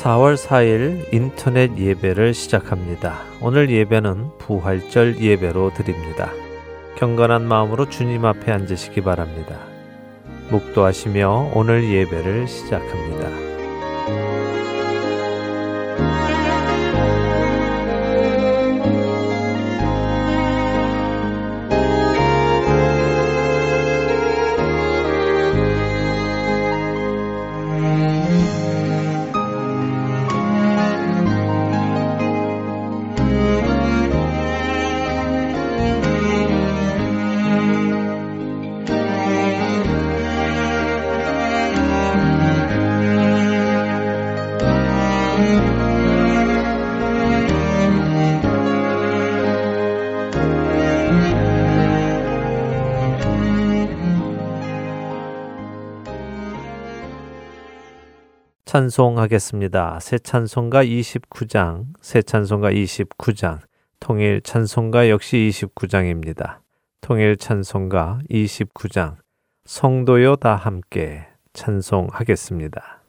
4월 4일 인터넷 예배를 시작합니다. 오늘 예배는 부활절 예배로 드립니다. 경건한 마음으로 주님 앞에 앉으시기 바랍니다. 묵도하시며 오늘 예배를 시작합니다. 찬송하겠습니다. 새 찬송가 29장, 새 찬송가 29장, 통일 찬송가 역시 29장입니다. 통일 찬송가 29장, 성도요 다 함께 찬송하겠습니다.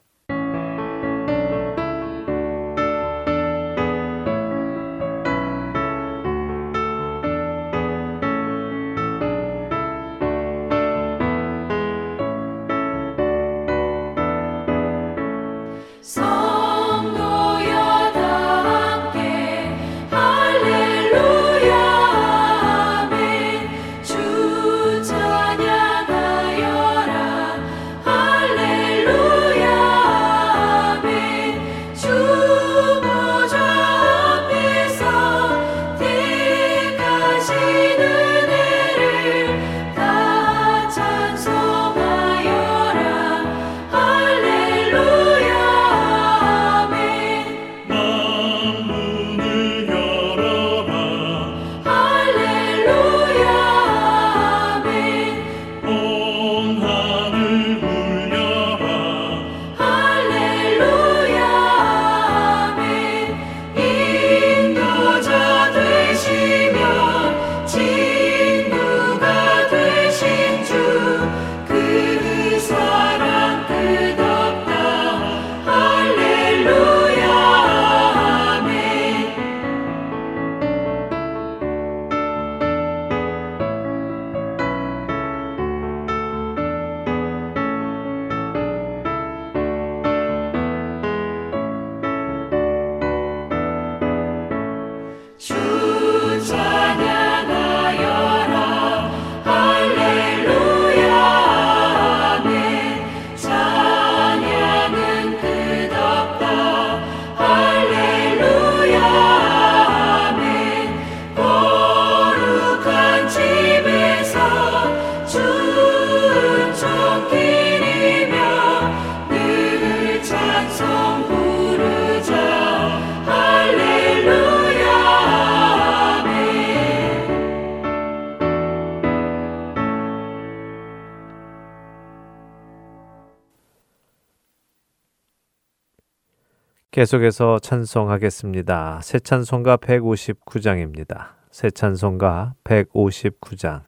계속해서 찬송하겠습니다. 새 찬송가 159장입니다. 새 찬송가 159장.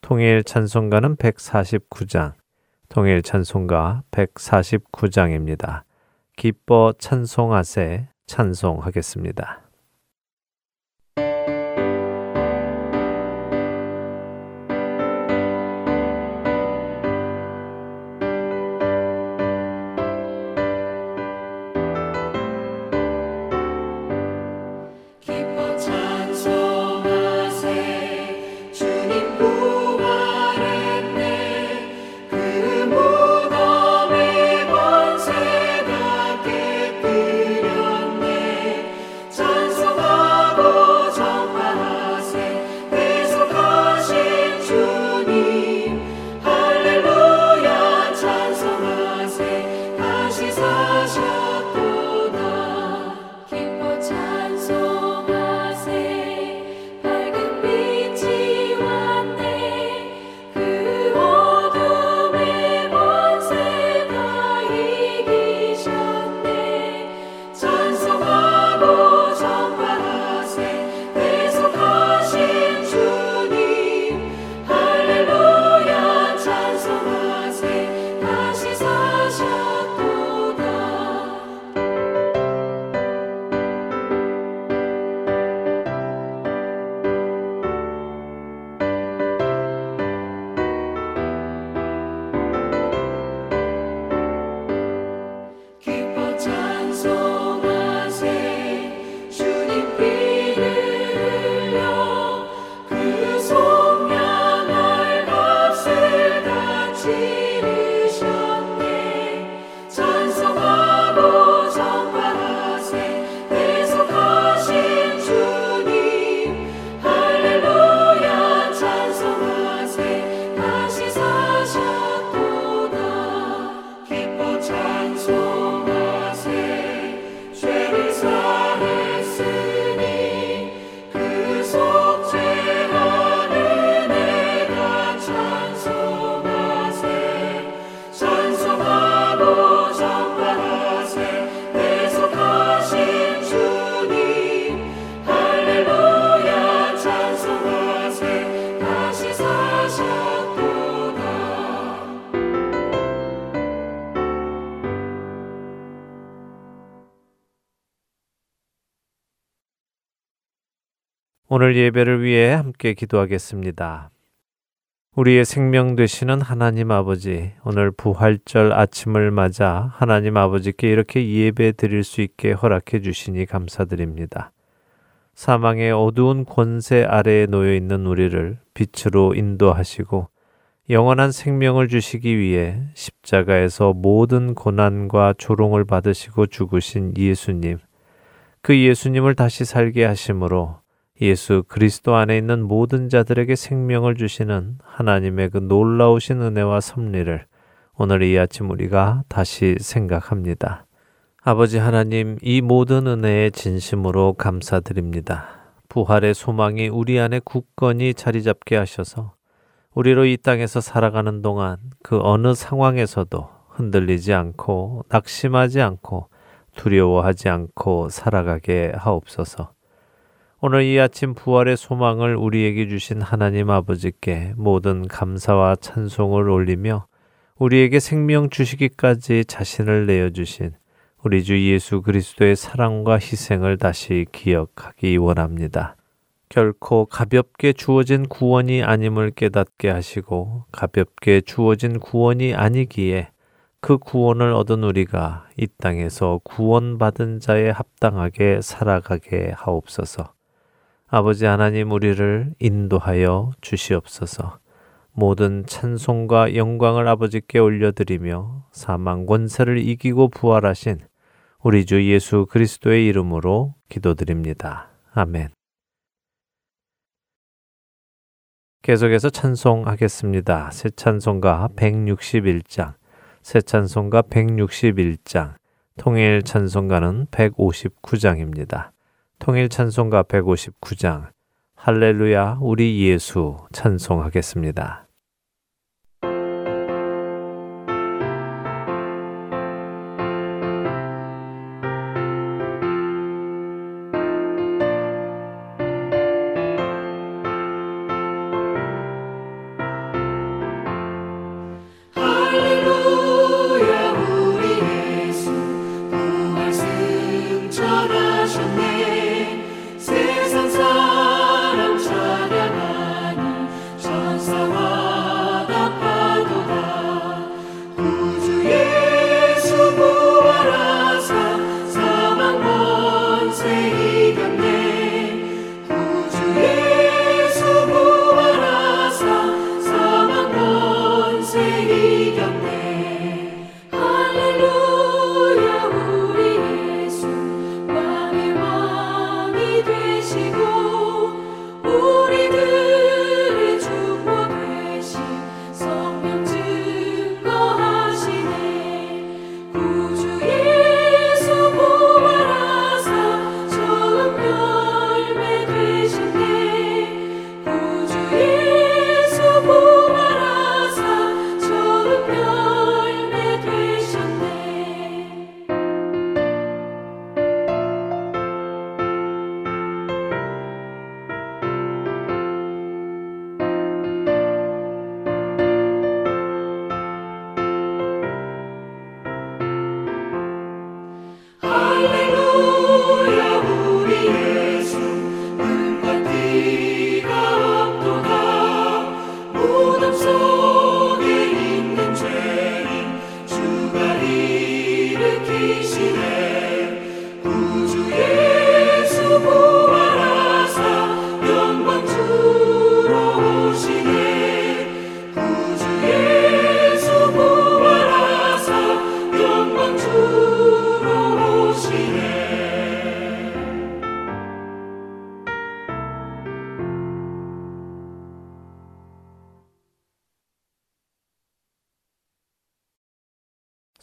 통일 찬송가는 149장. 통일 찬송가 149장입니다. 기뻐 찬송하세 찬송하겠습니다. 오늘 예배를 위해 함께 기도하겠습니다. 우리의 생명 되시는 하나님 아버지, 오늘 부활절 아침을 맞아 하나님 아버지께 이렇게 예배 드릴 수 있게 허락해 주시니 감사드립니다. 사망의 어두운 권세 아래에 놓여 있는 우리를 빛으로 인도하시고 영원한 생명을 주시기 위해 십자가에서 모든 고난과 조롱을 받으시고 죽으신 예수님, 그 예수님을 다시 살게 하심으로 예수 그리스도 안에 있는 모든 자들에게 생명을 주시는 하나님의 그 놀라우신 은혜와 섭리를 오늘 이 아침 우리가 다시 생각합니다. 아버지 하나님, 이 모든 은혜에 진심으로 감사드립니다. 부활의 소망이 우리 안에 굳건히 자리 잡게 하셔서 우리로 이 땅에서 살아가는 동안 그 어느 상황에서도 흔들리지 않고 낙심하지 않고 두려워하지 않고 살아가게 하옵소서. 오늘 이 아침 부활의 소망을 우리에게 주신 하나님 아버지께 모든 감사와 찬송을 올리며 우리에게 생명 주시기까지 자신을 내어주신 우리 주 예수 그리스도의 사랑과 희생을 다시 기억하기 원합니다. 결코 가볍게 주어진 구원이 아님을 깨닫게 하시고 가볍게 주어진 구원이 아니기에 그 구원을 얻은 우리가 이 땅에서 구원받은 자에 합당하게 살아가게 하옵소서. 아버지 하나님 우리를 인도하여 주시옵소서. 모든 찬송과 영광을 아버지께 올려드리며 사망 권세를 이기고 부활하신 우리 주 예수 그리스도의 이름으로 기도드립니다. 아멘. 계속해서 찬송하겠습니다. 새 찬송가 161장, 새 찬송가 161장, 통일 찬송가는 159장입니다. 통일 찬송가 159장 할렐루야 우리 예수 찬송하겠습니다.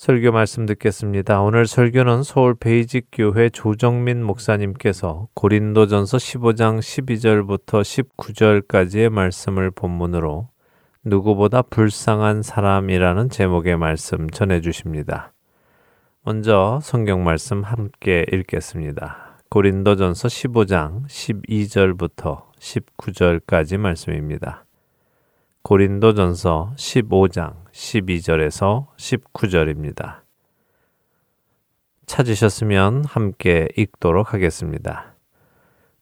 설교 말씀 듣겠습니다. 오늘 설교는 서울 베이직 교회 조정민 목사님께서 고린도전서 15장 12절부터 19절까지의 말씀을 본문으로 누구보다 불쌍한 사람이라는 제목의 말씀 전해 주십니다. 먼저 성경 말씀 함께 읽겠습니다. 고린도전서 15장 12절부터 19절까지 말씀입니다. 고린도전서 15장 12절에서 19절입니다. 찾으셨으면 함께 읽도록 하겠습니다.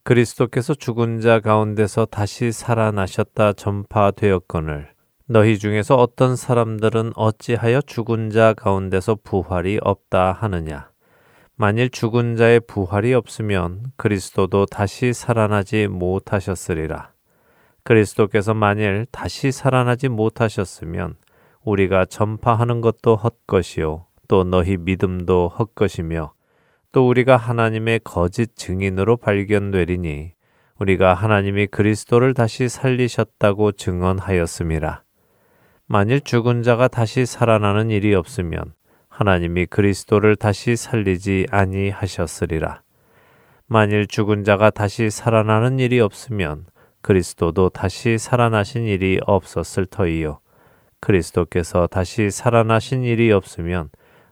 그리스도께서 죽은 자 가운데서 다시 살아나셨다 전파되었거늘 너희 중에서 어떤 사람들은 어찌하여 죽은 자 가운데서 부활이 없다 하느냐 만일 죽은 자의 부활이 없으면 그리스도도 다시 살아나지 못하셨으리라 그리스도께서 만일 다시 살아나지 못하셨으면 우리가 전파하는 것도 헛것이요 또 너희 믿음도 헛것이며 또 우리가 하나님의 거짓 증인으로 발견되리니 우리가 하나님이 그리스도를 다시 살리셨다고 증언하였음이라. 만일 죽은 자가 다시 살아나는 일이 없으면 하나님이 그리스도를 다시 살리지 아니하셨으리라. 만일 죽은 자가 다시 살아나는 일이 없으면 그리스도도 다시 살아나신 일이 없었을 터이요. 그리스도께서 다시 살아나신 일이 없으면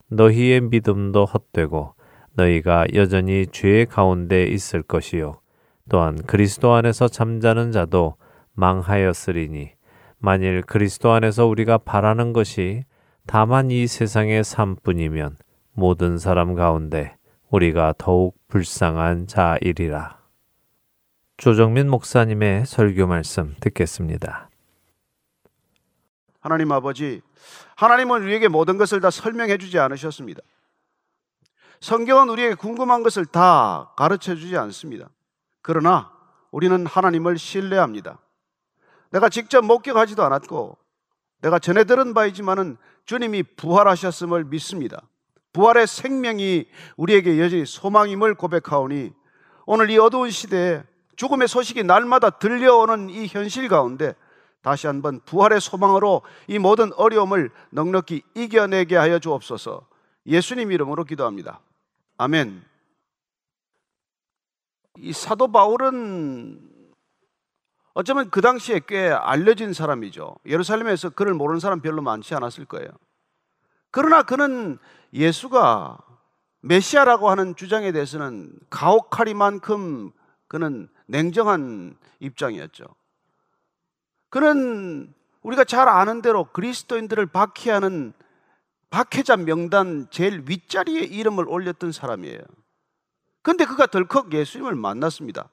너희의 믿음도 헛되고 너희가 여전히 죄 가운데 있을 것이요. 또한 그리스도 안에서 잠자는 자도 망하였으리니 만일 그리스도 안에서 우리가 바라는 것이 다만 이 세상의 삶뿐이면 모든 사람 가운데 우리가 더욱 불쌍한 자이리라. 조정민 목사님의 설교 말씀 듣겠습니다. 하나님 아버지, 하나님은 우리에게 모든 것을 다 설명해 주지 않으셨습니다. 성경은 우리에게 궁금한 것을 다 가르쳐 주지 않습니다. 그러나 우리는 하나님을 신뢰합니다. 내가 직접 목격하지도 않았고 내가 전해 들은 바이지만은 주님이 부활하셨음을 믿습니다. 부활의 생명이 우리에게 여전히 소망임을 고백하오니 오늘 이 어두운 시대에 죽음의 소식이 날마다 들려오는 이 현실 가운데 다시 한번 부활의 소망으로 이 모든 어려움을 넉넉히 이겨내게 하여 주옵소서 예수님 이름으로 기도합니다. 아멘. 이 사도 바울은 어쩌면 그 당시에 꽤 알려진 사람이죠. 예루살렘에서 그를 모르는 사람 별로 많지 않았을 거예요. 그러나 그는 예수가 메시아라고 하는 주장에 대해서는 가혹하리만큼 그는 냉정한 입장이었죠. 그는 우리가 잘 아는 대로 그리스도인들을 박해하는 박해자 명단 제일 윗자리에 이름을 올렸던 사람이에요. 근데 그가 덜컥 예수님을 만났습니다.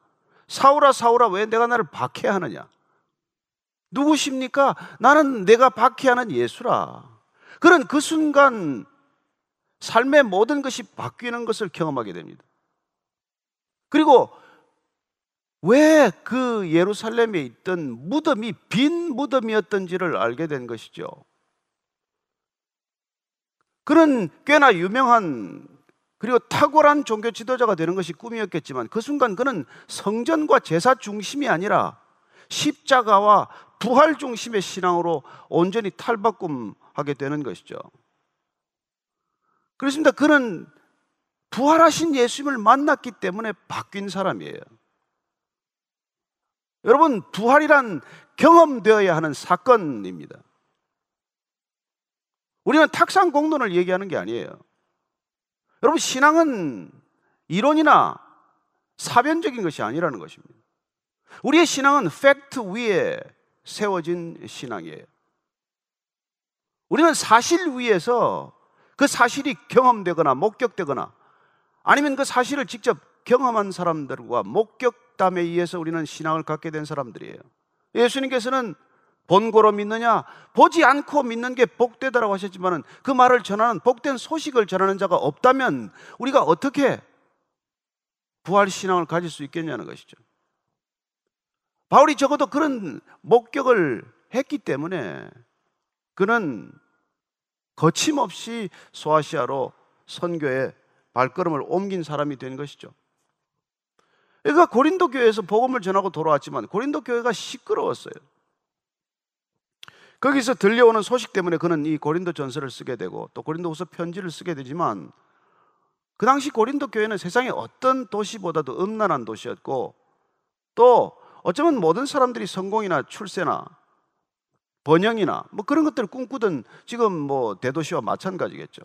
사울아 사울아 왜 내가 나를 박해하느냐? 누구십니까? 나는 내가 박해하는 예수라. 그런 그 순간 삶의 모든 것이 바뀌는 것을 경험하게 됩니다. 그리고 왜 그 예루살렘에 있던 무덤이 빈 무덤이었던지를 알게 된 것이죠. 그는 꽤나 유명한 그리고 탁월한 종교 지도자가 되는 것이 꿈이었겠지만 그 순간 그는 성전과 제사 중심이 아니라 십자가와 부활 중심의 신앙으로 온전히 탈바꿈하게 되는 것이죠. 그렇습니다. 그는 부활하신 예수님을 만났기 때문에 바뀐 사람이에요. 여러분, 부활이란 경험되어야 하는 사건입니다. 우리는 탁상 공론을 얘기하는 게 아니에요. 여러분, 신앙은 이론이나 사변적인 것이 아니라는 것입니다. 우리의 신앙은 팩트 위에 세워진 신앙이에요. 우리는 사실 위에서 그 사실이 경험되거나 목격되거나 아니면 그 사실을 직접 경험한 사람들과 목격 담에 의해서 우리는 신앙을 갖게 된 사람들이에요. 예수님께서는 본고로 믿느냐? 보지 않고 믿는 게 복되다라고 하셨지만은 그 말을 전하는 복된 소식을 전하는 자가 없다면 우리가 어떻게 부활 신앙을 가질 수 있겠냐는 것이죠. 바울이 적어도 그런 목격을 했기 때문에 그는 거침없이 소아시아로 선교에 발걸음을 옮긴 사람이 된 것이죠. 그러니까 고린도 교회에서 복음을 전하고 돌아왔지만 고린도 교회가 시끄러웠어요. 거기서 들려오는 소식 때문에 그는 이 고린도 전서를 쓰게 되고 또 고린도후서 편지를 쓰게 되지만 그 당시 고린도 교회는 세상의 어떤 도시보다도 음란한 도시였고 또 어쩌면 모든 사람들이 성공이나 출세나 번영이나 뭐 그런 것들을 꿈꾸던 지금 뭐 대도시와 마찬가지겠죠.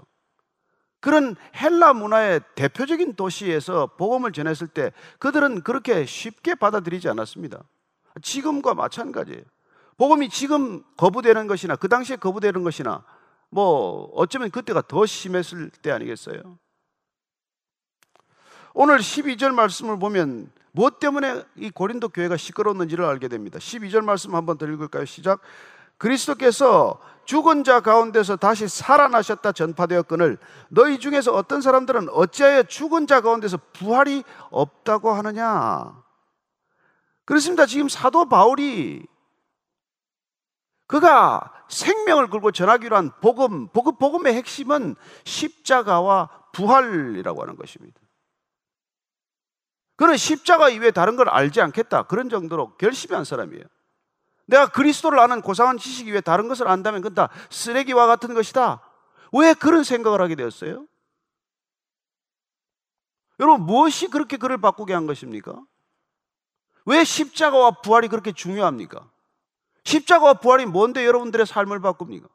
그런 헬라 문화의 대표적인 도시에서 복음을 전했을 때 그들은 그렇게 쉽게 받아들이지 않았습니다. 지금과 마찬가지예요. 복음이 지금 거부되는 것이나 그 당시에 거부되는 것이나 뭐 어쩌면 그때가 더 심했을 때 아니겠어요? 오늘 12절 말씀을 보면 무엇 때문에 이 고린도 교회가 시끄러웠는지를 알게 됩니다. 12절 말씀 한번 더 읽을까요? 시작. 그리스도께서 죽은 자 가운데서 다시 살아나셨다 전파되었거늘 너희 중에서 어떤 사람들은 어찌하여 죽은 자 가운데서 부활이 없다고 하느냐? 그렇습니다. 지금 사도 바울이 그가 생명을 걸고 전하기로 한 복음, 복음, 복음의 핵심은 십자가와 부활이라고 하는 것입니다. 그는 십자가 이외에 다른 걸 알지 않겠다. 그런 정도로 결심한 사람이에요. 내가 그리스도를 아는 고상한 지식 이외에 다른 것을 안다면 그건 다 쓰레기와 같은 것이다. 왜 그런 생각을 하게 되었어요? 여러분, 무엇이 그렇게 그를 바꾸게 한 것입니까? 왜 십자가와 부활이 그렇게 중요합니까? 십자가와 부활이 뭔데 여러분들의 삶을 바꿉니까?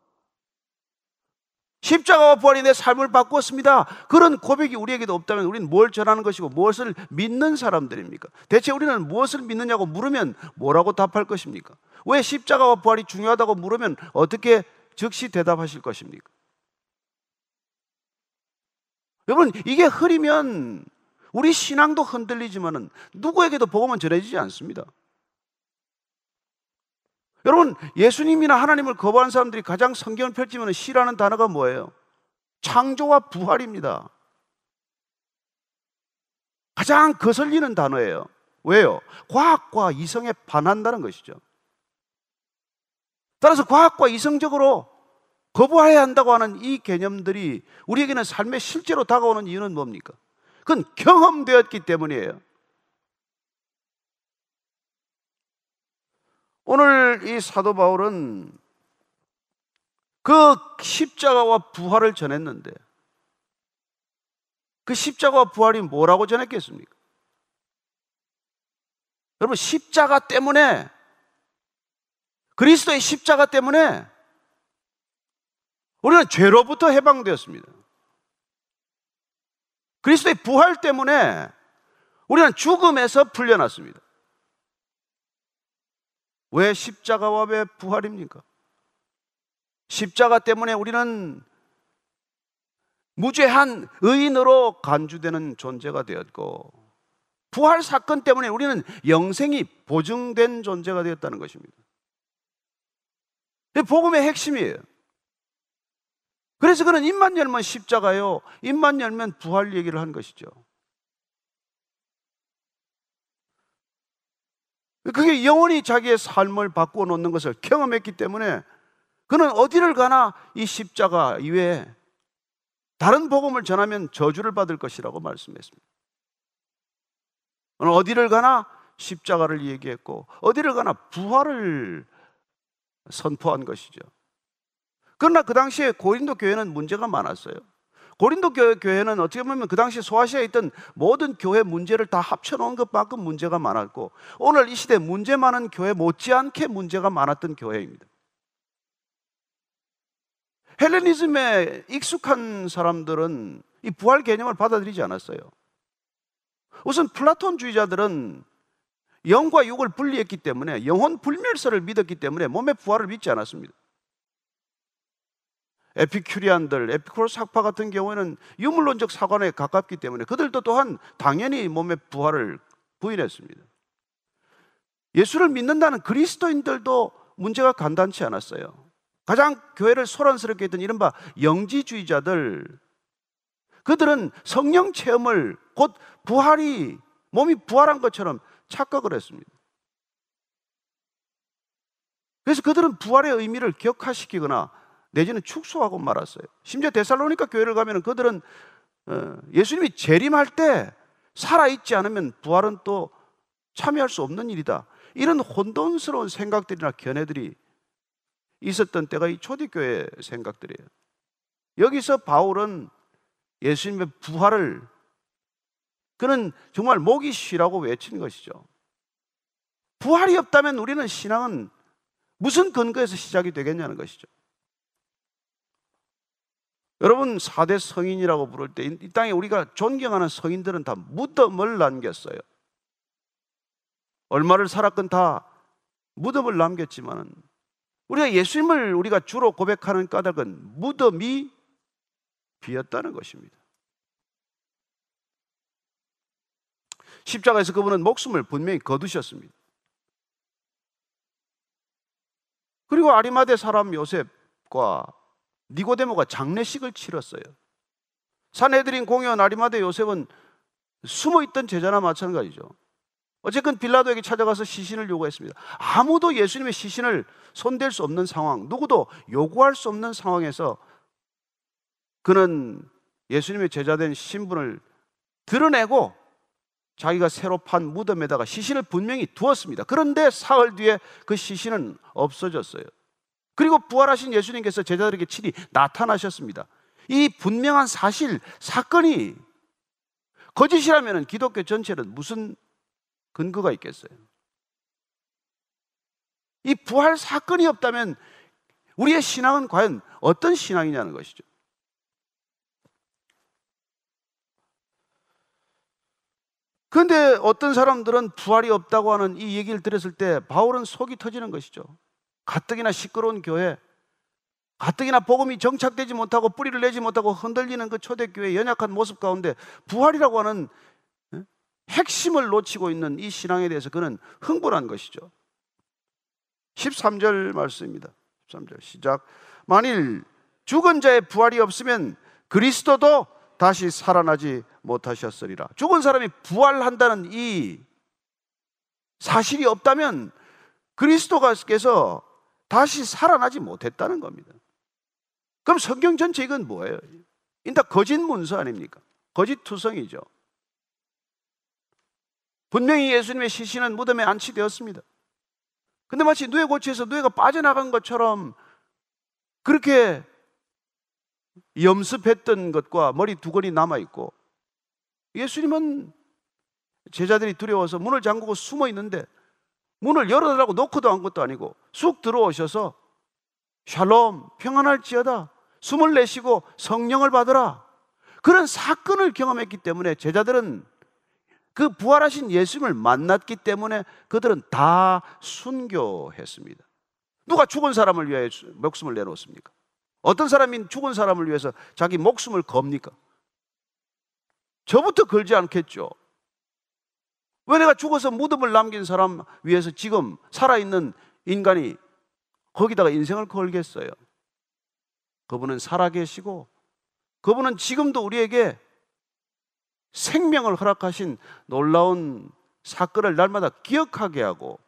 십자가와 부활이 내 삶을 바꾸었습니다. 그런 고백이 우리에게도 없다면 우리는 뭘 전하는 것이고 무엇을 믿는 사람들입니까? 대체 우리는 무엇을 믿느냐고 물으면 뭐라고 답할 것입니까? 왜 십자가와 부활이 중요하다고 물으면 어떻게 즉시 대답하실 것입니까? 여러분, 이게 흐리면 우리 신앙도 흔들리지만은 누구에게도 복음은 전해지지 않습니다. 여러분, 예수님이나 하나님을 거부하는 사람들이 가장 성경을 펼치면 시라는 단어가 뭐예요? 창조와 부활입니다. 가장 거슬리는 단어예요. 왜요? 과학과 이성에 반한다는 것이죠. 따라서 과학과 이성적으로 거부해야 한다고 하는 이 개념들이 우리에게는 삶에 실제로 다가오는 이유는 뭡니까? 그건 경험되었기 때문이에요. 오늘 이 사도 바울은 그 십자가와 부활을 전했는데 그 십자가와 부활이 뭐라고 전했겠습니까? 여러분 십자가 때문에 그리스도의 십자가 때문에 우리는 죄로부터 해방되었습니다. 그리스도의 부활 때문에 우리는 죽음에서 풀려났습니다. 왜 십자가와 왜 부활입니까? 십자가 때문에 우리는 무죄한 의인으로 간주되는 존재가 되었고, 부활 사건 때문에 우리는 영생이 보증된 존재가 되었다는 것입니다. 복음의 핵심이에요. 그래서 그는 입만 열면 십자가요, 입만 열면 부활 얘기를 한 것이죠. 그게 영원히 자기의 삶을 바꾸어 놓는 것을 경험했기 때문에 그는 어디를 가나 이 십자가 이외에 다른 복음을 전하면 저주를 받을 것이라고 말씀했습니다. 어디를 가나 십자가를 얘기했고 어디를 가나 부활을 선포한 것이죠. 그러나 그 당시에 고린도 교회는 문제가 많았어요. 고린도 교회는 어떻게 보면 그 당시 소아시아에 있던 모든 교회 문제를 다 합쳐놓은 것만큼 문제가 많았고 오늘 이 시대 문제 많은 교회 못지않게 문제가 많았던 교회입니다. 헬레니즘에 익숙한 사람들은 이 부활 개념을 받아들이지 않았어요. 우선 플라톤주의자들은 영과 육을 분리했기 때문에 영혼 불멸설을 믿었기 때문에 몸의 부활을 믿지 않았습니다. 에피큐리안들, 에피쿠로스 학파 같은 경우에는 유물론적 사관에 가깝기 때문에 그들도 또한 당연히 몸의 부활을 부인했습니다. 예수를 믿는다는 그리스도인들도 문제가 간단치 않았어요. 가장 교회를 소란스럽게 했던 이른바 영지주의자들, 그들은 성령 체험을 곧 부활이, 몸이 부활한 것처럼 착각을 했습니다. 그래서 그들은 부활의 의미를 격화시키거나 내지는 축소하고 말았어요. 심지어 데살로니카 교회를 가면 그들은 어, 예수님이 재림할 때 살아있지 않으면 부활은 또 참여할 수 없는 일이다. 이런 혼돈스러운 생각들이나 견해들이 있었던 때가 이 초대교회 생각들이에요. 여기서 바울은 예수님의 부활을 그는 정말 목이 쉬라고 외친 것이죠. 부활이 없다면 우리는 신앙은 무슨 근거에서 시작이 되겠냐는 것이죠. 여러분 4대 성인이라고 부를 때 이 땅에 우리가 존경하는 성인들은 다 무덤을 남겼어요. 얼마를 살았건 다 무덤을 남겼지만은 우리가 예수님을 우리가 주로 고백하는 까닭은 무덤이 비었다는 것입니다. 십자가에서 그분은 목숨을 분명히 거두셨습니다. 그리고 아리마대 사람 요셉과 니고데모가 장례식을 치렀어요. 산헤드린 공연 아리마대 요셉은 숨어 있던 제자나 마찬가지죠. 어쨌든 빌라도에게 찾아가서 시신을 요구했습니다. 아무도 예수님의 시신을 손댈 수 없는 상황, 누구도 요구할 수 없는 상황에서 그는 예수님의 제자된 신분을 드러내고 자기가 새로 판 무덤에다가 시신을 분명히 두었습니다. 그런데 사흘 뒤에 그 시신은 없어졌어요. 그리고 부활하신 예수님께서 제자들에게 친히 나타나셨습니다. 이 분명한 사실, 사건이 거짓이라면 기독교 전체는 무슨 근거가 있겠어요? 이 부활 사건이 없다면 우리의 신앙은 과연 어떤 신앙이냐는 것이죠. 그런데 어떤 사람들은 부활이 없다고 하는 이 얘기를 들었을 때 바울은 속이 터지는 것이죠. 가뜩이나 시끄러운 교회, 가뜩이나 복음이 정착되지 못하고 뿌리를 내지 못하고 흔들리는 그 초대교회의 연약한 모습 가운데 부활이라고 하는 핵심을 놓치고 있는 이 신앙에 대해서 그는 흥분한 것이죠. 13절 말씀입니다. 13절 시작. 만일 죽은 자의 부활이 없으면 그리스도도 다시 살아나지 못하셨으리라. 죽은 사람이 부활한다는 이 사실이 없다면 그리스도가께서 다시 살아나지 못했다는 겁니다. 그럼 성경 전체 이건 뭐예요? 인다 거짓 문서 아닙니까? 거짓 투성이죠. 분명히 예수님의 시신은 무덤에 안치되었습니다. 근데 마치 누에 고치에서 누에가 빠져나간 것처럼 그렇게 염습했던 것과 머리 두건이 남아있고 예수님은 제자들이 두려워서 문을 잠그고 숨어 있는데 문을 열어달라고 놓고도 한 것도 아니고 쑥 들어오셔서 샬롬 평안할지어다 숨을 내쉬고 성령을 받으라 그런 사건을 경험했기 때문에 제자들은 그 부활하신 예수님을 만났기 때문에 그들은 다 순교했습니다. 누가 죽은 사람을 위해 목숨을 내놓습니까? 어떤 사람이 죽은 사람을 위해서 자기 목숨을 겁니까? 저부터 걸지 않겠죠. 왜 내가 죽어서 무덤을 남긴 사람 위해서 지금 살아있는 인간이 거기다가 인생을 걸겠어요? 그분은 살아계시고 그분은 지금도 우리에게 생명을 허락하신 놀라운 사건을 날마다 기억하게 하고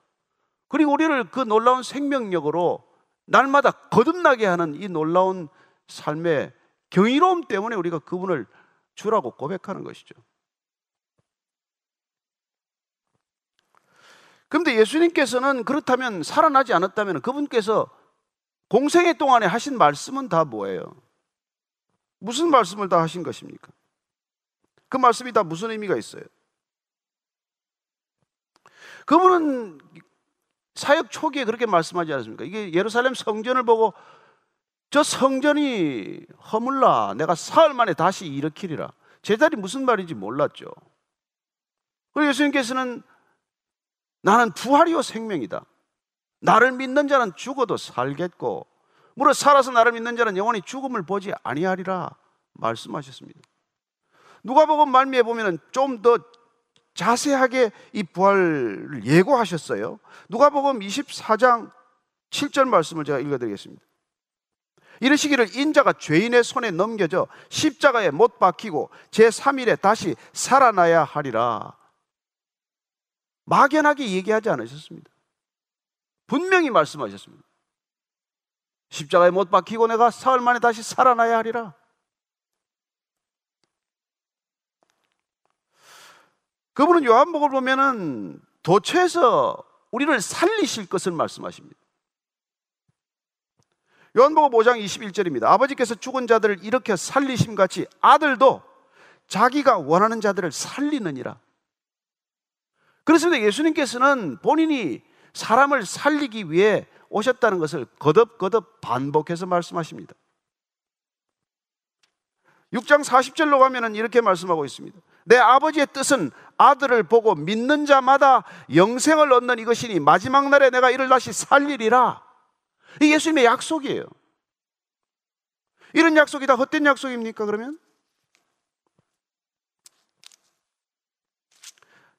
그리고 우리를 그 놀라운 생명력으로 날마다 거듭나게 하는 이 놀라운 삶의 경이로움 때문에 우리가 그분을 주라고 고백하는 것이죠. 그런데 예수님께서는 그렇다면 살아나지 않았다면 그분께서 공생애 동안에 하신 말씀은 다 뭐예요? 무슨 말씀을 다 하신 것입니까? 그 말씀이 다 무슨 의미가 있어요? 그분은 사역 초기에 그렇게 말씀하지 않습니까? 이게 예루살렘 성전을 보고 저 성전이 허물라 내가 사흘 만에 다시 일으키리라. 제자리 무슨 말인지 몰랐죠. 그리고 예수님께서는 나는 부활이요 생명이다. 나를 믿는 자는 죽어도 살겠고 무릇 살아서 나를 믿는 자는 영원히 죽음을 보지 아니하리라 말씀하셨습니다. 누가복음 말미에 보면은 좀 더 자세하게 이 부활을 예고하셨어요. 누가복음 24장 7절 말씀을 제가 읽어 드리겠습니다. 이르시기를 인자가 죄인의 손에 넘겨져 십자가에 못 박히고 제3일에 다시 살아나야 하리라. 막연하게 얘기하지 않으셨습니다. 분명히 말씀하셨습니다. 십자가에 못 박히고 내가 사흘 만에 다시 살아나야 하리라. 그분은 요한복을 보면은 도처에서 우리를 살리실 것을 말씀하십니다. 요한복음 5장 21절입니다. 아버지께서 죽은 자들을 이렇게 살리심 같이 아들도 자기가 원하는 자들을 살리느니라. 그렇습니다. 예수님께서는 본인이 사람을 살리기 위해 오셨다는 것을 거듭거듭 반복해서 말씀하십니다. 6장 40절로 가면은 이렇게 말씀하고 있습니다. 내 아버지의 뜻은 아들을 보고 믿는 자마다 영생을 얻는 이것이니 마지막 날에 내가 이를 다시 살리리라. 이 예수님의 약속이에요. 이런 약속이 다 헛된 약속입니까, 그러면?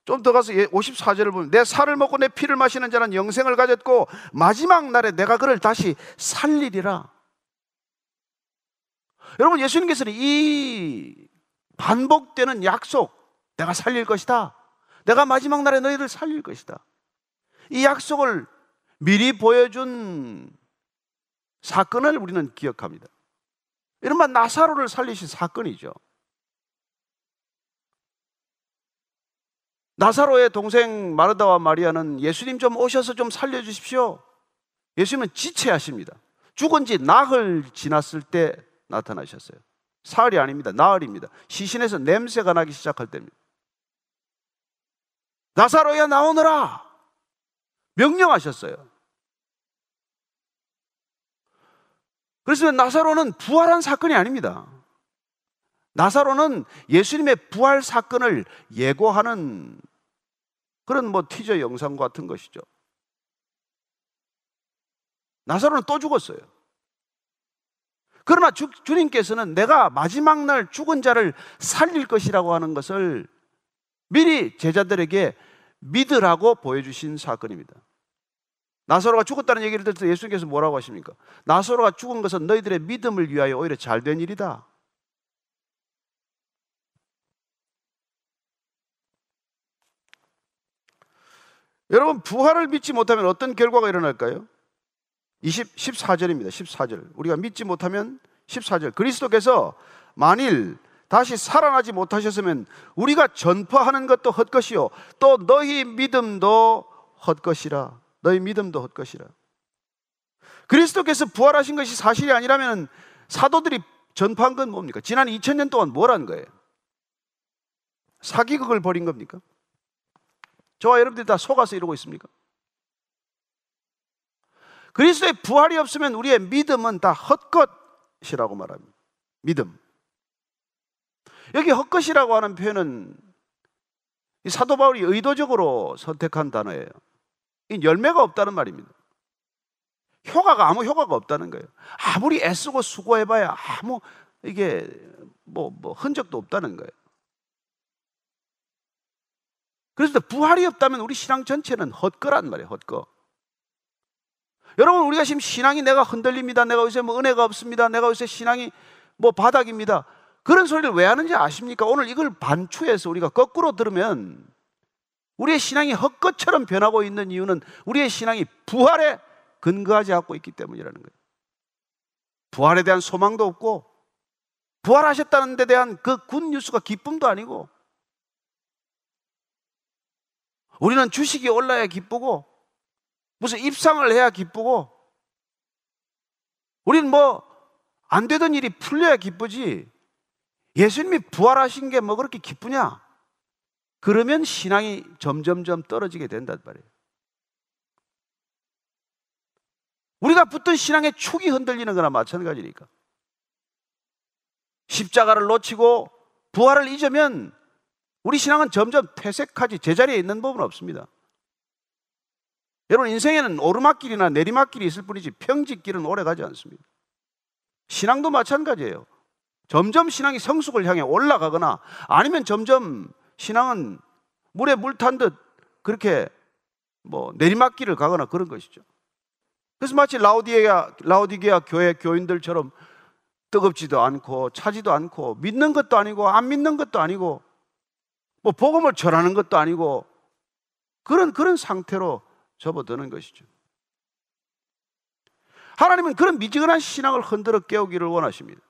좀 더 가서 54절을 예, 보면 내 살을 먹고 내 피를 마시는 자는 영생을 가졌고 마지막 날에 내가 그를 다시 살리리라. 여러분 예수님께서는 이 반복되는 약속 내가 살릴 것이다. 내가 마지막 날에 너희를 살릴 것이다. 이 약속을 미리 보여준 사건을 우리는 기억합니다. 이른바 나사로를 살리신 사건이죠. 나사로의 동생 마르다와 마리아는 예수님 좀 오셔서 좀 살려주십시오. 예수님은 지체하십니다. 죽은 지 나흘 지났을 때 나타나셨어요. 사흘이 아닙니다. 나흘입니다. 시신에서 냄새가 나기 시작할 때입니다. 나사로야 나오너라! 명령하셨어요. 그래서 나사로는 부활한 사건이 아닙니다. 나사로는 예수님의 부활 사건을 예고하는 그런 뭐 티저 영상 같은 것이죠. 나사로는 또 죽었어요. 그러나 주, 주님께서는 내가 마지막 날 죽은 자를 살릴 것이라고 하는 것을 미리 제자들에게 믿으라고 보여주신 사건입니다. 나사로가 죽었다는 얘기를 들을 때 예수님께서 뭐라고 하십니까? 나사로가 죽은 것은 너희들의 믿음을 위하여 오히려 잘 된 일이다. 여러분 부활을 믿지 못하면 어떤 결과가 일어날까요? 20, 14절입니다. 14절. 우리가 믿지 못하면 14절. 그리스도께서 만일 다시 살아나지 못하셨으면 우리가 전파하는 것도 헛것이요. 또 너희 믿음도 헛것이라. 너희 믿음도 헛것이라. 그리스도께서 부활하신 것이 사실이 아니라면 사도들이 전파한 건 뭡니까? 지난 2000년 동안 뭘 한 거예요? 사기극을 벌인 겁니까? 저와 여러분들이 다 속아서 이러고 있습니까? 그리스도의 부활이 없으면 우리의 믿음은 다 헛것이라고 말합니다. 믿음. 여기 헛것이라고 하는 표현은 사도 바울이 의도적으로 선택한 단어예요. 열매가 없다는 말입니다. 효과가 아무 효과가 없다는 거예요. 아무리 애쓰고 수고해봐야 아무 이게 뭐, 뭐 흔적도 없다는 거예요. 그래서 부활이 없다면 우리 신앙 전체는 헛거란 말이에요, 헛거. 여러분, 우리가 지금 신앙이 내가 흔들립니다. 내가 요새 뭐 은혜가 없습니다. 내가 요새 신앙이 뭐 바닥입니다. 그런 소리를 왜 하는지 아십니까? 오늘 이걸 반추해서 우리가 거꾸로 들으면 우리의 신앙이 헛것처럼 변하고 있는 이유는 우리의 신앙이 부활에 근거하지 않고 있기 때문이라는 거예요. 부활에 대한 소망도 없고 부활하셨다는 데 대한 그 굿뉴스가 기쁨도 아니고 우리는 주식이 올라야 기쁘고 무슨 입상을 해야 기쁘고 우리는 뭐 안 되던 일이 풀려야 기쁘지 예수님이 부활하신 게 뭐 그렇게 기쁘냐? 그러면 신앙이 점점점 떨어지게 된단 말이에요. 우리가 붙던 신앙의 축이 흔들리는 거나 마찬가지니까. 십자가를 놓치고 부활을 잊으면 우리 신앙은 점점 퇴색하지 제자리에 있는 법은 없습니다. 여러분 인생에는 오르막길이나 내리막길이 있을 뿐이지 평지길은 오래 가지 않습니다. 신앙도 마찬가지예요. 점점 신앙이 성숙을 향해 올라가거나 아니면 점점 신앙은 물에 물 탄 듯 그렇게 뭐 내리막길을 가거나 그런 것이죠. 그래서 마치 라우디게아 라우디게아 교회 교인들처럼 뜨겁지도 않고 차지도 않고 믿는 것도 아니고 안 믿는 것도 아니고 뭐 복음을 전하는 것도 아니고 그런 그런 상태로 접어드는 것이죠. 하나님은 그런 미지근한 신앙을 흔들어 깨우기를 원하십니다.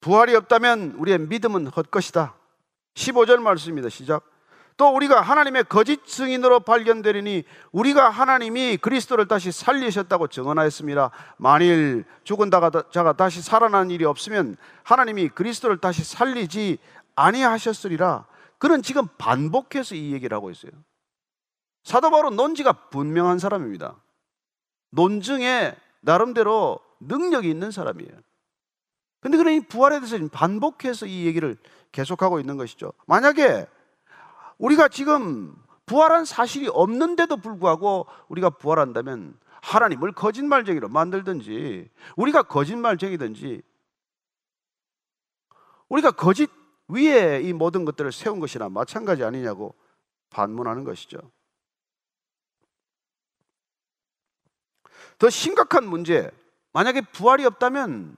부활이 없다면 우리의 믿음은 헛것이다. 15절 말씀입니다. 시작. 또 우리가 하나님의 거짓 증인으로 발견되리니 우리가 하나님이 그리스도를 다시 살리셨다고 증언하였습니다. 만일 죽은 자가 다시 살아난 일이 없으면 하나님이 그리스도를 다시 살리지 아니하셨으리라. 그는 지금 반복해서 이 얘기를 하고 있어요. 사도 바로 논지가 분명한 사람입니다. 논증에 나름대로 능력이 있는 사람이에요. 근데 이 부활에 대해서 반복해서 이 얘기를 계속하고 있는 것이죠. 만약에 우리가 지금 부활한 사실이 없는데도 불구하고 우리가 부활한다면 하나님을 거짓말쟁이로 만들든지 우리가 거짓말쟁이든지 우리가 거짓 위에 이 모든 것들을 세운 것이나 마찬가지 아니냐고 반문하는 것이죠. 더 심각한 문제, 만약에 부활이 없다면,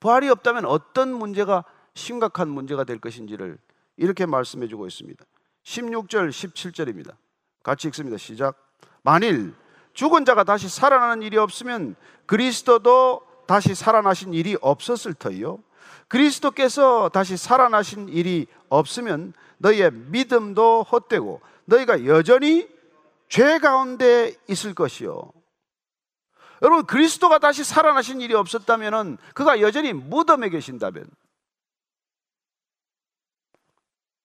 부활이 없다면 어떤 문제가 심각한 문제가 될 것인지를 이렇게 말씀해 주고 있습니다. 16절, 17절입니다. 같이 읽습니다. 시작. 만일 죽은 자가 다시 살아나는 일이 없으면 그리스도도 다시 살아나신 일이 없었을 터이요. 그리스도께서 다시 살아나신 일이 없으면 너희의 믿음도 헛되고 너희가 여전히 죄 가운데 있을 것이요. 여러분 그리스도가 다시 살아나신 일이 없었다면은 그가 여전히 무덤에 계신다면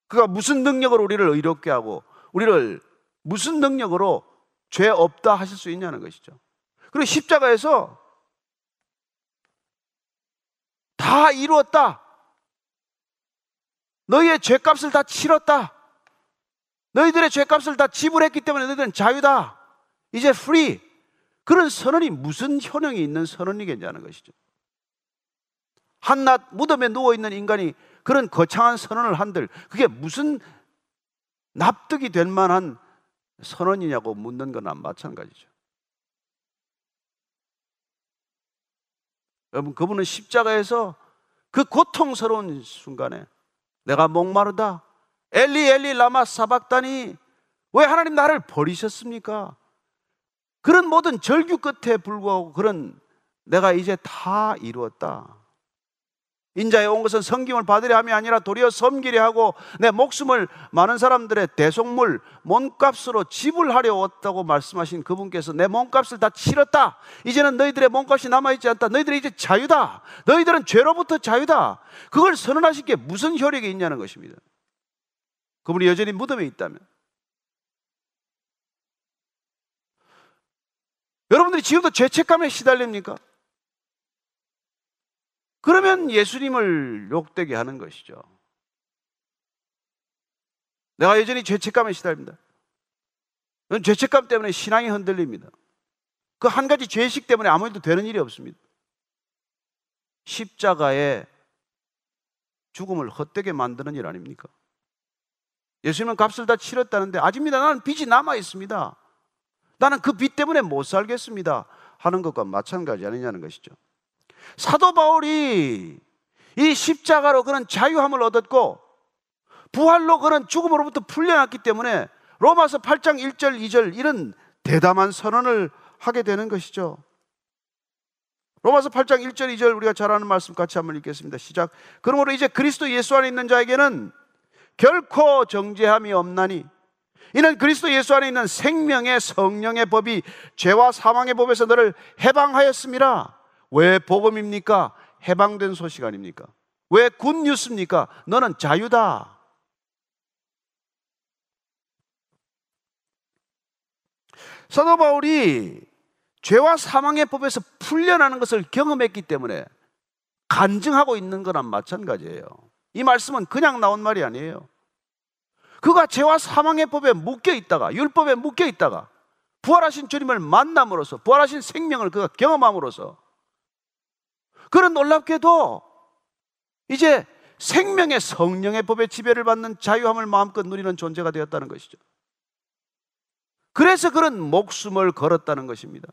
그가 무슨 능력으로 우리를 의롭게 하고 우리를 무슨 능력으로 죄 없다 하실 수 있냐는 것이죠. 그리고 십자가에서 다 이루었다. 너희의 죄값을 다 치렀다. 너희들의 죄값을 다 지불했기 때문에 너희들은 자유다. 이제 free. 그런 선언이 무슨 효능이 있는 선언이겠냐는 것이죠. 한낱 무덤에 누워있는 인간이 그런 거창한 선언을 한들 그게 무슨 납득이 될 만한 선언이냐고 묻는 거나 마찬가지죠. 여러분, 그분은 십자가에서 그 고통스러운 순간에 내가 목마르다. 엘리 엘리 라마 사박다니 왜 하나님 나를 버리셨습니까? 그런 모든 절규 끝에 불구하고 그런 내가 이제 다 이루었다. 인자에 온 것은 성김을 받으려 함이 아니라 도리어 섬기려 하고 내 목숨을 많은 사람들의 대속물 몸값으로 지불하려 왔다고 말씀하신 그분께서 내 몸값을 다 치렀다. 이제는 너희들의 몸값이 남아있지 않다. 너희들이 이제 자유다. 너희들은 죄로부터 자유다. 그걸 선언하신 게 무슨 효력이 있냐는 것입니다. 그분이 여전히 무덤에 있다면. 여러분들이 지금도 죄책감에 시달립니까? 그러면 예수님을 욕되게 하는 것이죠. 내가 여전히 죄책감에 시달립니다. 죄책감 때문에 신앙이 흔들립니다. 그 한 가지 죄식 때문에 아무 일도 되는 일이 없습니다. 십자가의 죽음을 헛되게 만드는 일 아닙니까? 예수님은 값을 다 치렀다는데 아직입니다. 나는 빚이 남아 있습니다. 나는 그 빚 때문에 못 살겠습니다. 하는 것과 마찬가지 아니냐는 것이죠. 사도 바울이 이 십자가로 그런 자유함을 얻었고 부활로 그런 죽음으로부터 풀려났기 때문에 로마서 8장 1절 2절 이런 대담한 선언을 하게 되는 것이죠. 로마서 8장 1절 2절 우리가 잘 아는 말씀 같이 한번 읽겠습니다. 시작. 그러므로 이제 그리스도 예수 안에 있는 자에게는 결코 정죄함이 없나니 이는 그리스도 예수 안에 있는 생명의 성령의 법이 죄와 사망의 법에서 너를 해방하였습니다. 왜 복음입니까? 해방된 소식 아닙니까? 왜 굿뉴스입니까? 너는 자유다. 사도 바울이 죄와 사망의 법에서 풀려나는 것을 경험했기 때문에 간증하고 있는 거랑 마찬가지예요. 이 말씀은 그냥 나온 말이 아니에요. 그가 죄와 사망의 법에 묶여 있다가 율법에 묶여 있다가 부활하신 주님을 만남으로써 부활하신 생명을 그가 경험함으로써 그런 놀랍게도 이제 생명의 성령의 법의 지배를 받는 자유함을 마음껏 누리는 존재가 되었다는 것이죠. 그래서 그는 목숨을 걸었다는 것입니다.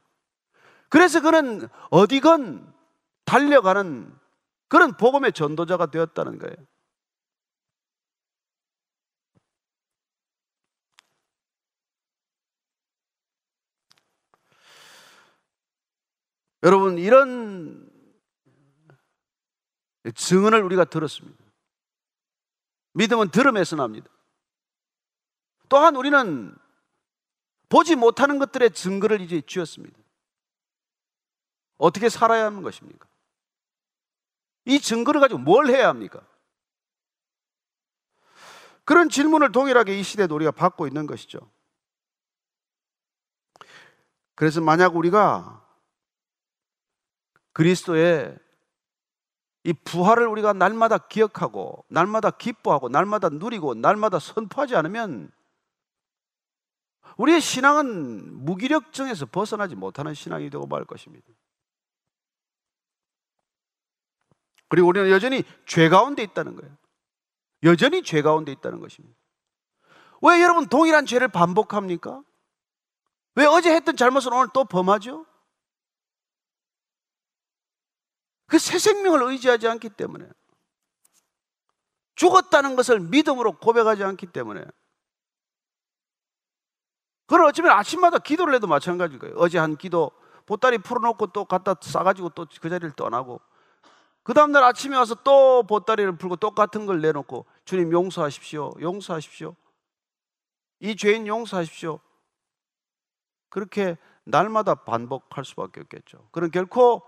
그래서 그는 어디건 달려가는 그런 복음의 전도자가 되었다는 거예요. 여러분, 이런 증언을 우리가 들었습니다. 믿음은 들음에서 납니다. 또한 우리는 보지 못하는 것들의 증거를 이제 쥐었습니다. 어떻게 살아야 하는 것입니까? 이 증거를 가지고 뭘 해야 합니까? 그런 질문을 동일하게 이 시대에 우리가 받고 있는 것이죠. 그래서 만약 우리가 그리스도의 이 부활을 우리가 날마다 기억하고, 날마다 기뻐하고, 날마다 누리고, 날마다 선포하지 않으면 우리의 신앙은 무기력증에서 벗어나지 못하는 신앙이 되고 말 것입니다. 그리고 우리는 여전히 죄 가운데 있다는 거예요. 여전히 죄 가운데 있다는 것입니다. 왜 여러분 동일한 죄를 반복합니까? 왜 어제 했던 잘못을 오늘 또 범하죠? 그 새 생명을 의지하지 않기 때문에 죽었다는 것을 믿음으로 고백하지 않기 때문에 그걸 어쩌면 아침마다 기도를 해도 마찬가지일 거예요. 어제 한 기도 보따리 풀어놓고 또 갖다 싸가지고 또 그 자리를 떠나고 그 다음날 아침에 와서 또 보따리를 풀고 똑같은 걸 내놓고 주님 용서하십시오. 용서하십시오. 이 죄인 용서하십시오. 그렇게 날마다 반복할 수밖에 없겠죠. 그는 결코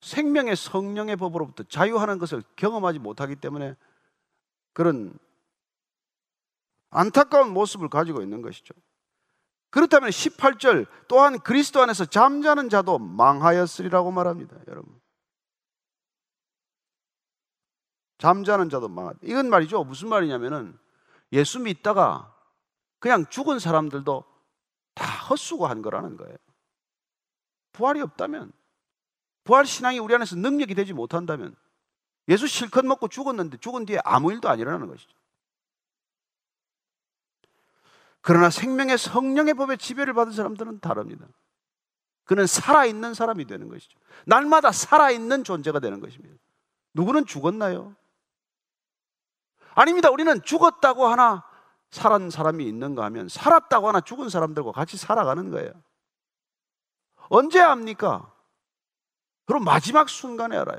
생명의 성령의 법으로부터 자유하는 것을 경험하지 못하기 때문에 그런 안타까운 모습을 가지고 있는 것이죠. 그렇다면 18절 또한 그리스도 안에서 잠자는 자도 망하였으리라고 말합니다. 여러분. 잠자는 자도 망하. 이건 말이죠. 무슨 말이냐면은 예수 믿다가 그냥 죽은 사람들도 다 헛수고한 거라는 거예요. 부활이 없다면, 부활 신앙이 우리 안에서 능력이 되지 못한다면, 예수 실컷 먹고 죽었는데 죽은 뒤에 아무 일도 안 일어나는 것이죠. 그러나 생명의 성령의 법에 지배를 받은 사람들은 다릅니다. 그는 살아있는 사람이 되는 것이죠. 날마다 살아있는 존재가 되는 것입니다. 누구는 죽었나요? 아닙니다. 우리는 죽었다고 하나 살은 사람이 있는가 하면 살았다고 하나 죽은 사람들과 같이 살아가는 거예요. 언제 압니까? 그럼 마지막 순간에 알아요.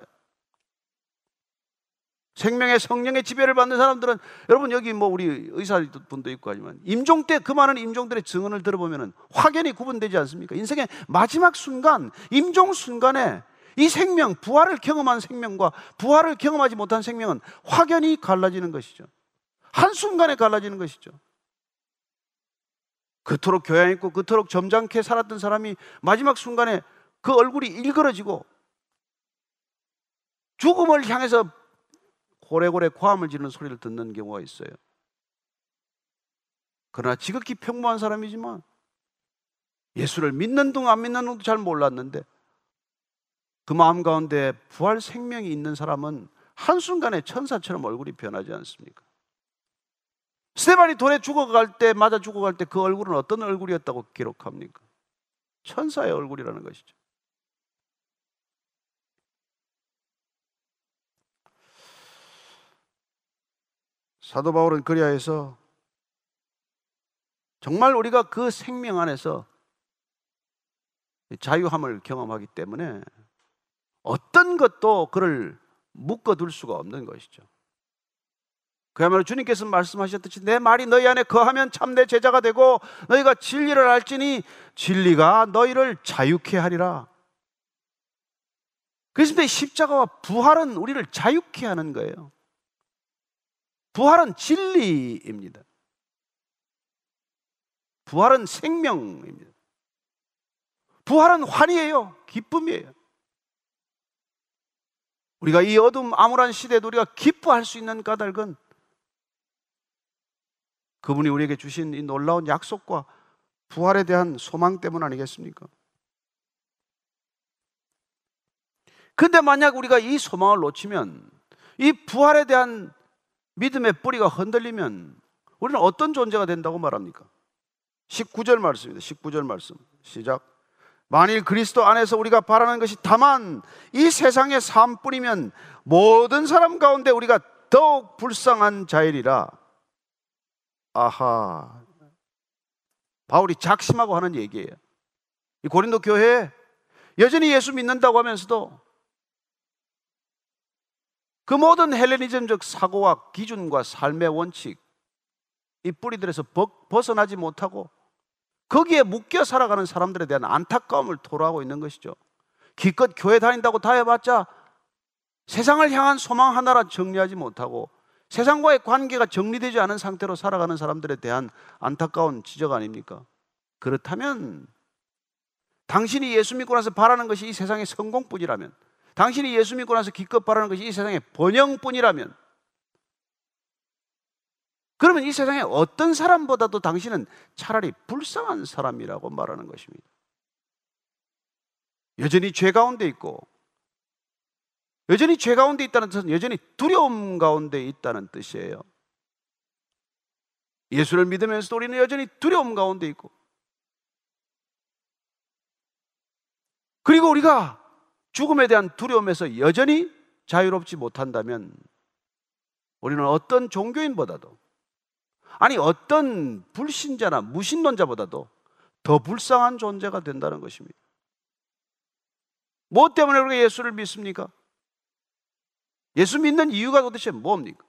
생명의 성령의 지배를 받는 사람들은 여러분 여기 뭐 우리 의사분도 있고 하지만 임종 때 그 많은 임종들의 증언을 들어보면 확연히 구분되지 않습니까? 인생의 마지막 순간, 임종 순간에 이 생명, 부활을 경험한 생명과 부활을 경험하지 못한 생명은 확연히 갈라지는 것이죠. 한순간에 갈라지는 것이죠. 그토록 교양 있고 그토록 점잖게 살았던 사람이 마지막 순간에 그 얼굴이 일그러지고 죽음을 향해서 고래고래 고함을 지르는 소리를 듣는 경우가 있어요. 그러나 지극히 평범한 사람이지만 예수를 믿는 둥 안 믿는 둥도 잘 몰랐는데 그 마음 가운데 부활 생명이 있는 사람은 한순간에 천사처럼 얼굴이 변하지 않습니까? 스테반이 돌에 죽어갈 때, 맞아 죽어갈 때 그 얼굴은 어떤 얼굴이었다고 기록합니까? 천사의 얼굴이라는 것이죠. 사도 바울은 그리하여서 정말 우리가 그 생명 안에서 자유함을 경험하기 때문에 어떤 것도 그를 묶어둘 수가 없는 것이죠. 그야말로 주님께서 말씀하셨듯이 내 말이 너희 안에 거하면 참 내 제자가 되고 너희가 진리를 알지니 진리가 너희를 자유케 하리라. 그래서 십자가와 부활은 우리를 자유케 하는 거예요. 부활은 진리입니다. 부활은 생명입니다. 부활은 환희예요. 기쁨이에요. 우리가 이 어둠 암울한 시대에도 우리가 기뻐할 수 있는 까닭은 그분이 우리에게 주신 이 놀라운 약속과 부활에 대한 소망 때문 아니겠습니까? 근데 만약 우리가 이 소망을 놓치면 이 부활에 대한 믿음의 뿌리가 흔들리면 우리는 어떤 존재가 된다고 말합니까? 19절 말씀입니다. 19절 말씀. 시작. 만일 그리스도 안에서 우리가 바라는 것이 다만 이 세상의 삶뿐이면 모든 사람 가운데 우리가 더욱 불쌍한 자일이라. 아하. 바울이 작심하고 하는 얘기예요. 이 고린도 교회 여전히 예수 믿는다고 하면서도 그 모든 헬레니즘적 사고와 기준과 삶의 원칙 이 뿌리들에서 벗어나지 못하고 거기에 묶여 살아가는 사람들에 대한 안타까움을 토로하고 있는 것이죠. 기껏 교회 다닌다고 다 해봤자 세상을 향한 소망 하나라 정리하지 못하고 세상과의 관계가 정리되지 않은 상태로 살아가는 사람들에 대한 안타까운 지적 아닙니까? 그렇다면 당신이 예수 믿고 나서 바라는 것이 이 세상의 성공뿐이라면 당신이 예수 믿고 나서 기껏 바라는 것이 이 세상의 번영뿐이라면 그러면 이 세상에 어떤 사람보다도 당신은 차라리 불쌍한 사람이라고 말하는 것입니다. 여전히 죄 가운데 있고 여전히 죄 가운데 있다는 뜻은 여전히 두려움 가운데 있다는 뜻이에요. 예수를 믿으면서도 우리는 여전히 두려움 가운데 있고 그리고 우리가 죽음에 대한 두려움에서 여전히 자유롭지 못한다면 우리는 어떤 종교인보다도 아니 어떤 불신자나 무신론자보다도 더 불쌍한 존재가 된다는 것입니다. 뭐 때문에 우리가 예수를 믿습니까? 예수 믿는 이유가 도대체 뭡니까?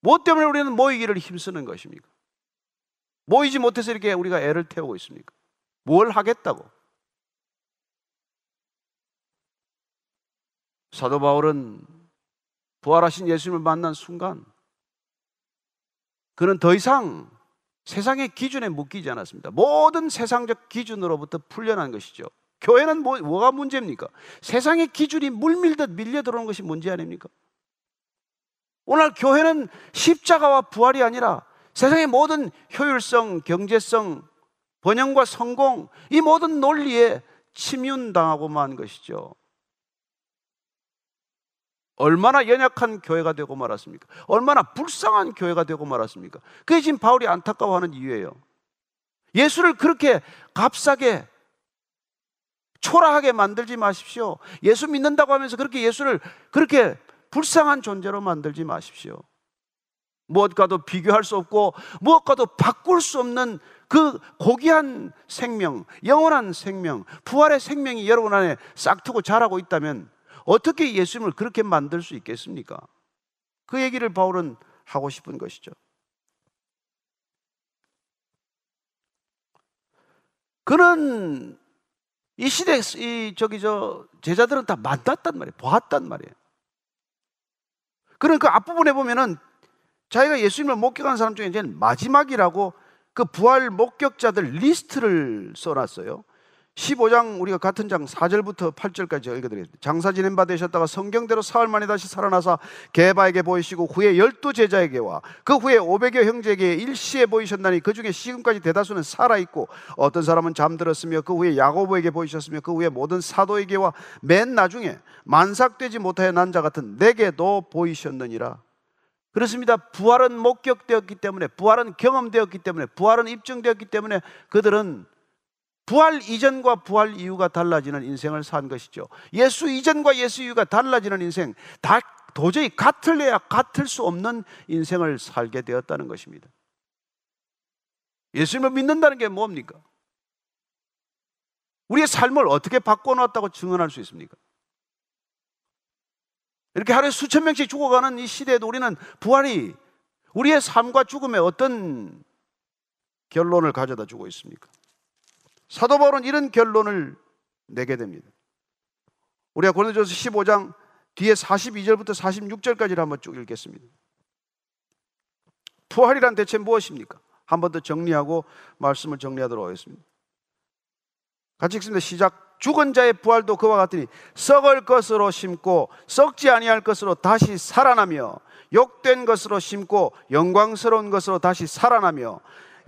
뭐 때문에 우리는 모이기를 힘쓰는 것입니까? 모이지 못해서 이렇게 우리가 애를 태우고 있습니까? 뭘 하겠다고? 사도 바울은 부활하신 예수님을 만난 순간 그는 더 이상 세상의 기준에 묶이지 않았습니다. 모든 세상적 기준으로부터 풀려난 것이죠. 교회는 뭐, 뭐가 문제입니까? 세상의 기준이 물밀듯 밀려 들어오는 것이 문제 아닙니까? 오늘 교회는 십자가와 부활이 아니라 세상의 모든 효율성, 경제성, 번영과 성공, 이 모든 논리에 침윤당하고만 것이죠. 얼마나 연약한 교회가 되고 말았습니까? 얼마나 불쌍한 교회가 되고 말았습니까? 그게 지금 바울이 안타까워하는 이유예요. 예수를 그렇게 값싸게 초라하게 만들지 마십시오. 예수 믿는다고 하면서 그렇게 예수를 그렇게 불쌍한 존재로 만들지 마십시오. 무엇과도 비교할 수 없고 무엇과도 바꿀 수 없는 그 고귀한 생명, 영원한 생명, 부활의 생명이 여러분 안에 싹트고 자라고 있다면 어떻게 예수님을 그렇게 만들 수 있겠습니까? 그 얘기를 바울은 하고 싶은 것이죠. 그는 이 시대 이 저기 저 제자들은 다 만났단 말이에요. 보았단 말이에요. 그런 그 앞부분에 보면은 자기가 예수님을 목격한 사람 중에 이제 마지막이라고 그 부활 목격자들 리스트를 써놨어요. 15장 우리가 같은 장 4절부터 8절까지 읽어드리겠습니다. 장사 지낸 바 되셨다가 성경대로 사흘 만에 다시 살아나사 개바에게 보이시고 후에 열두 제자에게와 그 후에 500여 형제에게 일시에 보이셨나니 그 중에 지금까지 대다수는 살아있고 어떤 사람은 잠들었으며 그 후에 야고보에게 보이셨으며 그 후에 모든 사도에게와 맨 나중에 만삭되지 못하여 난 자 같은 내게도 보이셨느니라. 그렇습니다. 부활은 목격되었기 때문에, 부활은 경험되었기 때문에, 부활은 입증되었기 때문에 그들은 부활 이전과 부활 이후가 달라지는 인생을 산 것이죠. 예수 이전과 예수 이후가 달라지는 인생, 다 도저히 같을래야 같을 수 없는 인생을 살게 되었다는 것입니다. 예수님을 믿는다는 게 뭡니까? 우리의 삶을 어떻게 바꿔놨다고 증언할 수 있습니까? 이렇게 하루에 수천 명씩 죽어가는 이 시대에도 우리는 부활이 우리의 삶과 죽음에 어떤 결론을 가져다 주고 있습니까? 사도 바울은 이런 결론을 내게 됩니다. 우리가 고린도전서 15장 뒤에 42절부터 46절까지를 한번 쭉 읽겠습니다. 부활이란 대체 무엇입니까? 한 번 더 정리하고 말씀을 정리하도록 하겠습니다. 같이 읽습니다. 시작. 죽은 자의 부활도 그와 같으니 썩을 것으로 심고 썩지 아니할 것으로 다시 살아나며 욕된 것으로 심고 영광스러운 것으로 다시 살아나며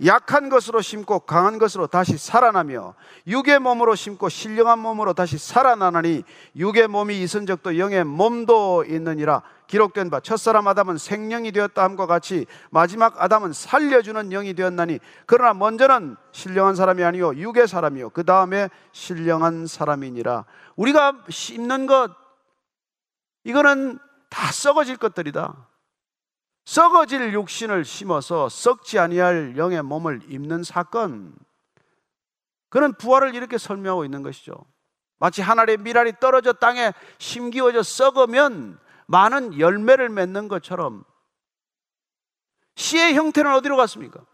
약한 것으로 심고 강한 것으로 다시 살아나며 육의 몸으로 심고 신령한 몸으로 다시 살아나나니 육의 몸이 있은 적도 영의 몸도 있느니라. 기록된 바 첫사람 아담은 생명이 되었다 함과 같이 마지막 아담은 살려주는 영이 되었나니 그러나 먼저는 신령한 사람이 아니요 육의 사람이요 그 다음에 신령한 사람이니라. 우리가 심는 것 이거는 다 썩어질 것들이다 썩어질 육신을 심어서 썩지 아니할 영의 몸을 입는 사건. 그는 부활을 이렇게 설명하고 있는 것이죠. 마치 한 알의 밀알이 떨어져 땅에 심기워져 썩으면 많은 열매를 맺는 것처럼 씨의 형태는 어디로 갔습니까?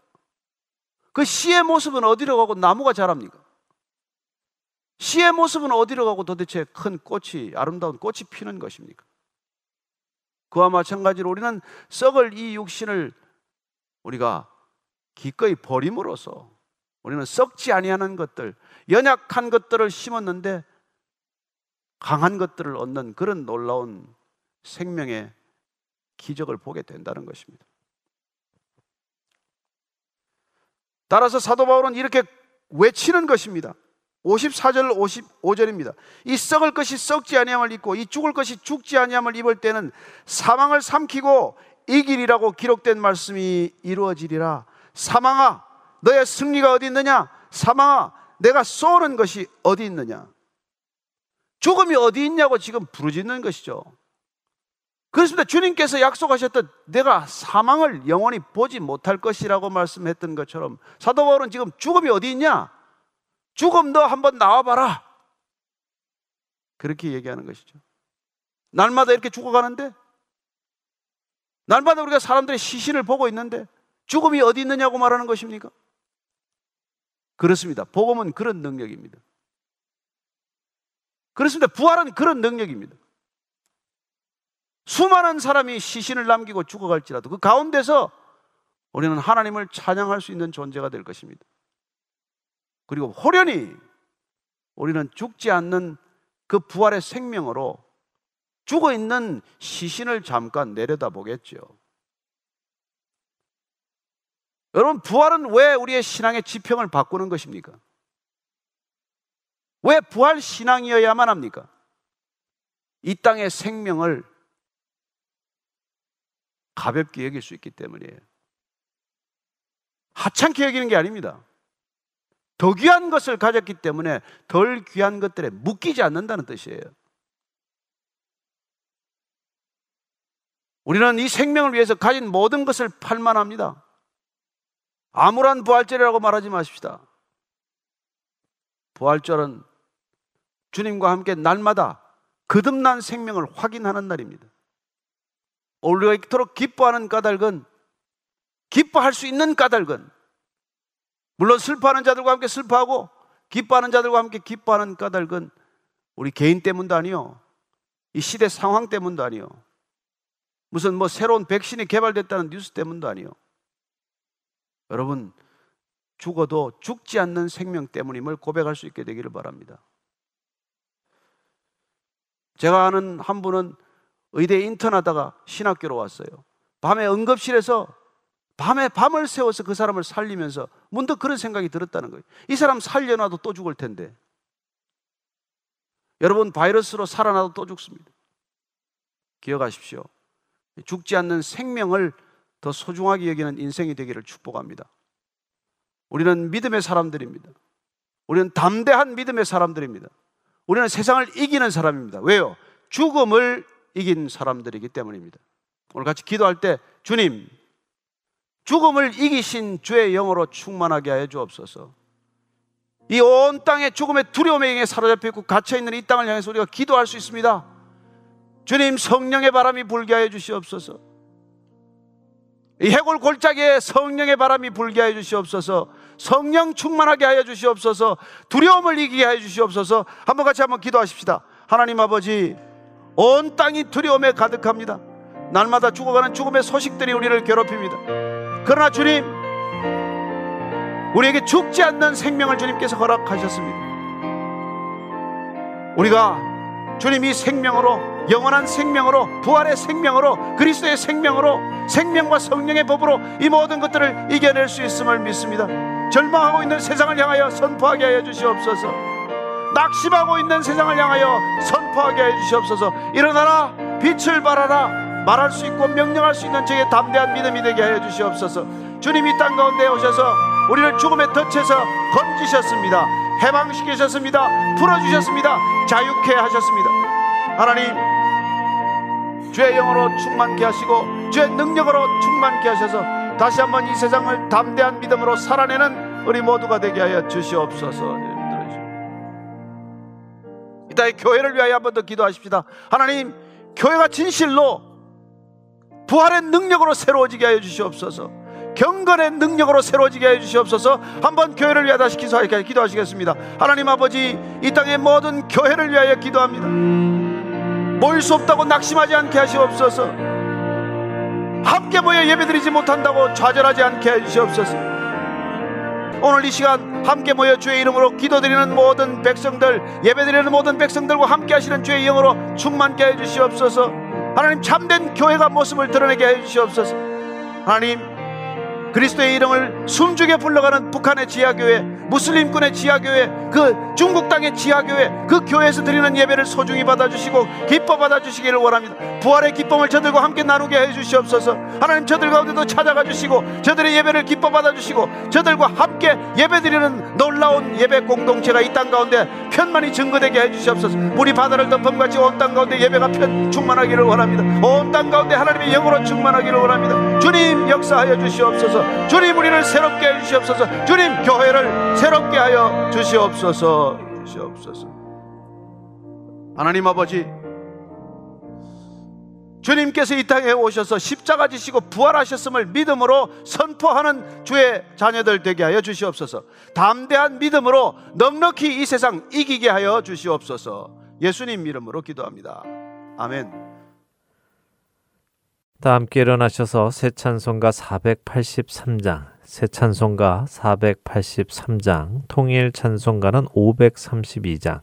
그 씨의 모습은 어디로 가고 나무가 자랍니까? 씨의 모습은 어디로 가고 도대체 큰 꽃이 아름다운 꽃이 피는 것입니까? 그와 마찬가지로 우리는 썩을 이 육신을 우리가 기꺼이 버림으로써 우리는 썩지 아니하는 것들, 연약한 것들을 심었는데 강한 것들을 얻는 그런 놀라운 생명의 기적을 보게 된다는 것입니다. 따라서 사도 바울은 이렇게 외치는 것입니다. 54절 55절입니다. 이 썩을 것이 썩지 아니함을 입고 이 죽을 것이 죽지 아니함을 입을 때는 사망을 삼키고 이길이라고 기록된 말씀이 이루어지리라. 사망아 너의 승리가 어디 있느냐? 사망아 내가 쏘는 것이 어디 있느냐? 죽음이 어디 있냐고 지금 부르짖는 것이죠. 그렇습니다. 주님께서 약속하셨던 내가 사망을 영원히 보지 못할 것이라고 말씀했던 것처럼 사도 바울은 지금 죽음이 어디 있냐? 죽음 너 한번 나와봐라. 그렇게 얘기하는 것이죠. 날마다 이렇게 죽어가는데, 날마다 우리가 사람들의 시신을 보고 있는데, 죽음이 어디 있느냐고 말하는 것입니까? 그렇습니다. 복음은 그런 능력입니다. 그렇습니다. 부활은 그런 능력입니다. 수많은 사람이 시신을 남기고 죽어갈지라도 그 가운데서 우리는 하나님을 찬양할 수 있는 존재가 될 것입니다. 그리고 호련히 우리는 죽지 않는 그 부활의 생명으로 죽어 있는 시신을 잠깐 내려다 보겠죠. 여러분, 부활은 왜 우리의 신앙의 지평을 바꾸는 것입니까? 왜 부활 신앙이어야만 합니까? 이 땅의 생명을 가볍게 여길 수 있기 때문이에요. 하찮게 여기는 게 아닙니다. 더 귀한 것을 가졌기 때문에 덜 귀한 것들에 묶이지 않는다는 뜻이에요. 우리는 이 생명을 위해서 가진 모든 것을 팔만합니다. 아무런 부활절이라고 말하지 마십시다. 부활절은 주님과 함께 날마다 거듭난 생명을 확인하는 날입니다. 우리가 이토록 기뻐하는 까닭은 기뻐할 수 있는 까닭은 물론 슬퍼하는 자들과 함께 슬퍼하고 기뻐하는 자들과 함께 기뻐하는 까닭은 우리 개인 때문도 아니요. 이 시대 상황 때문도 아니요. 무슨 뭐 새로운 백신이 개발됐다는 뉴스 때문도 아니요. 여러분 죽어도 죽지 않는 생명 때문임을 고백할 수 있게 되기를 바랍니다. 제가 아는 한 분은 의대 인턴하다가 신학교로 왔어요. 밤에 응급실에서 밤에 밤을 새워서 그 사람을 살리면서 문득 그런 생각이 들었다는 거예요. 이 사람 살려놔도 또 죽을 텐데. 여러분 바이러스로 살아나도 또 죽습니다. 기억하십시오. 죽지 않는 생명을 더 소중하게 여기는 인생이 되기를 축복합니다. 우리는 믿음의 사람들입니다. 우리는 담대한 믿음의 사람들입니다. 우리는 세상을 이기는 사람입니다. 왜요? 죽음을 이긴 사람들이기 때문입니다. 오늘 같이 기도할 때 주님, 죽음을 이기신 주의 영으로 충만하게 하여 주옵소서. 이 온 땅에 죽음의 두려움에 의해 사로잡혀 있고 갇혀 있는 이 땅을 향해서 우리가 기도할 수 있습니다. 주님 성령의 바람이 불게 하여 주시옵소서. 이 해골 골짜기에 성령의 바람이 불게 하여 주시옵소서. 성령 충만하게 하여 주시옵소서. 두려움을 이기게 하여 주시옵소서. 한번 같이 한번 기도하십시다. 하나님 아버지, 온 땅이 두려움에 가득합니다. 날마다 죽어가는 죽음의 소식들이 우리를 괴롭힙니다. 그러나 주님, 우리에게 죽지 않는 생명을 주님께서 허락하셨습니다. 우리가 주님 이 생명으로 영원한 생명으로 부활의 생명으로 그리스도의 생명으로 생명과 성령의 법으로 이 모든 것들을 이겨낼 수 있음을 믿습니다. 절망하고 있는 세상을 향하여 선포하게 하여 주시옵소서. 낙심하고 있는 세상을 향하여 선포하게 해 주시옵소서. 일어나라, 빛을 발하라, 말할 수 있고 명령할 수 있는 저의 담대한 믿음이 되게 하여 주시옵소서. 주님이 땅 가운데 오셔서 우리를 죽음의 덫에서 건지셨습니다. 해방시키셨습니다. 풀어주셨습니다. 자유케 하셨습니다. 하나님, 주의 영으로 충만케 하시고 주의 능력으로 충만케 하셔서 다시 한번 이 세상을 담대한 믿음으로 살아내는 우리 모두가 되게 하여 주시옵소서. 이따의 교회를 위하여 한 번 더 기도하십시다. 하나님, 교회가 진실로 부활의 능력으로 새로워지게 하여 주시옵소서. 경건의 능력으로 새로워지게 하여 주시옵소서. 한번 교회를 위하여 다시 기도하시겠습니다. 하나님 아버지, 이 땅의 모든 교회를 위하여 기도합니다. 모일 수 없다고 낙심하지 않게 하시옵소서. 함께 모여 예배드리지 못한다고 좌절하지 않게 해 주시옵소서. 오늘 이 시간 함께 모여 주의 이름으로 기도드리는 모든 백성들, 예배드리는 모든 백성들과 함께 하시는 주의 영으로 충만케 해 주시옵소서. 하나님 참된 교회가 모습을 드러내게 해 주시옵소서. 하나님 그리스도의 이름을 숨죽여 불러가는 북한의 지하교회, 무슬림군의 지하교회, 그 중국 땅의 지하교회, 그 교회에서 드리는 예배를 소중히 받아주시고 기뻐 받아주시기를 원합니다. 부활의 기쁨을 저들과 함께 나누게 해주시옵소서. 하나님 저들 가운데도 찾아가 주시고 저들의 예배를 기뻐 받아주시고 저들과 함께 예배드리는 놀라운 예배 공동체가 이 땅 가운데 편만이 증거되게 해주시옵소서. 우리 바다를 덮음 같이 온 땅 가운데 예배가 편 충만하기를 원합니다. 온 땅 가운데 하나님의 영으로 충만하기를 원합니다. 주님 역사하여 주시옵소서. 주님 우리를 새롭게 해 주시옵소서. 주님 교회를 새롭게 하여 주시옵소서. 주시옵소서. 하나님 아버지 주님께서 이 땅에 오셔서 십자가 지시고 부활하셨음을 믿음으로 선포하는 주의 자녀들 되게 하여 주시옵소서. 담대한 믿음으로 넉넉히 이 세상 이기게 하여 주시옵소서. 예수님 이름으로 기도합니다. 아멘. 다 함께 일어나셔서 새 찬송가 483장, 새 찬송가 483장, 통일 찬송가는 532장,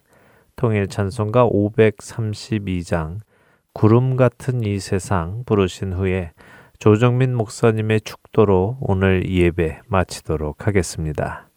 통일 찬송가 532장, 구름 같은 이 세상 부르신 후에 조정민 목사님의 축도로 오늘 예배 마치도록 하겠습니다.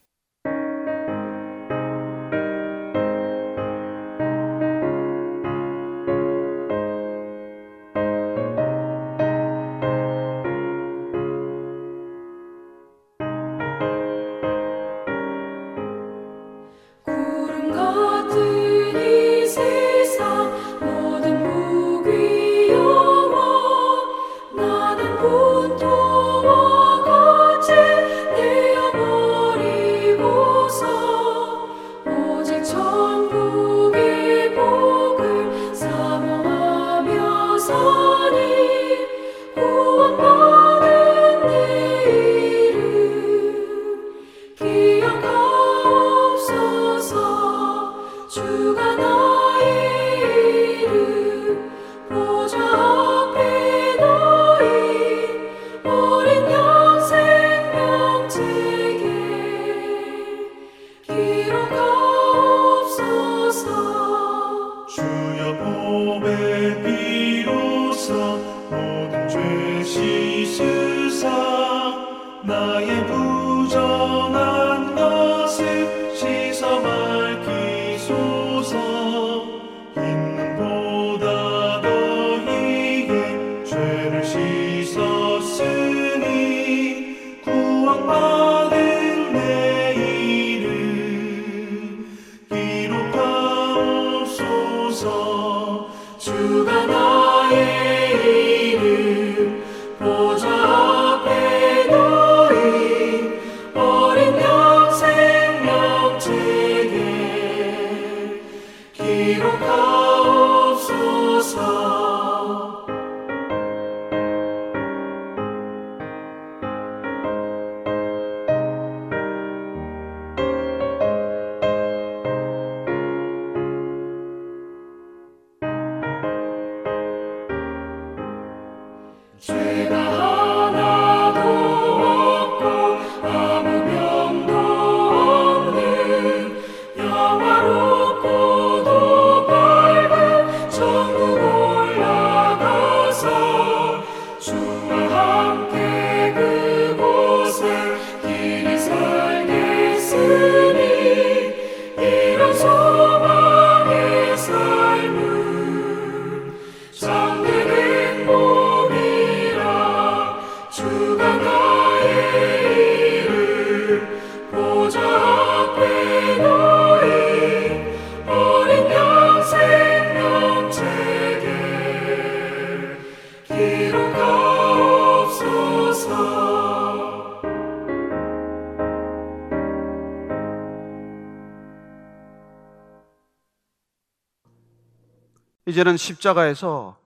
이제는 십자가에서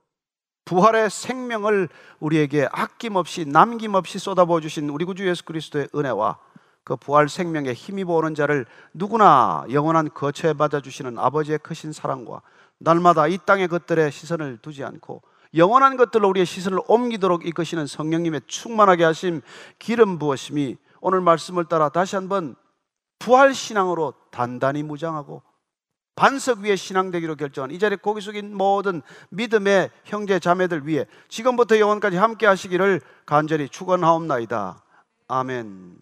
부활의 생명을 우리에게 아낌없이 남김없이 쏟아부어 주신 우리 구주 예수 그리스도의 은혜와 그 부활 생명에 힘입어 오는 자를 누구나 영원한 거처에 받아 주시는 아버지의 크신 사랑과 날마다 이 땅의 것들에 시선을 두지 않고 영원한 것들로 우리의 시선을 옮기도록 이끄시는 성령님의 충만하게 하심 기름 부으심이 오늘 말씀을 따라 다시 한번 부활 신앙으로 단단히 무장하고 반석 위에 신앙되기로 결정한 이 자리에 고기 숙인 모든 믿음의 형제 자매들 위해 지금부터 영원까지 함께 하시기를 간절히 축원하옵나이다. 아멘.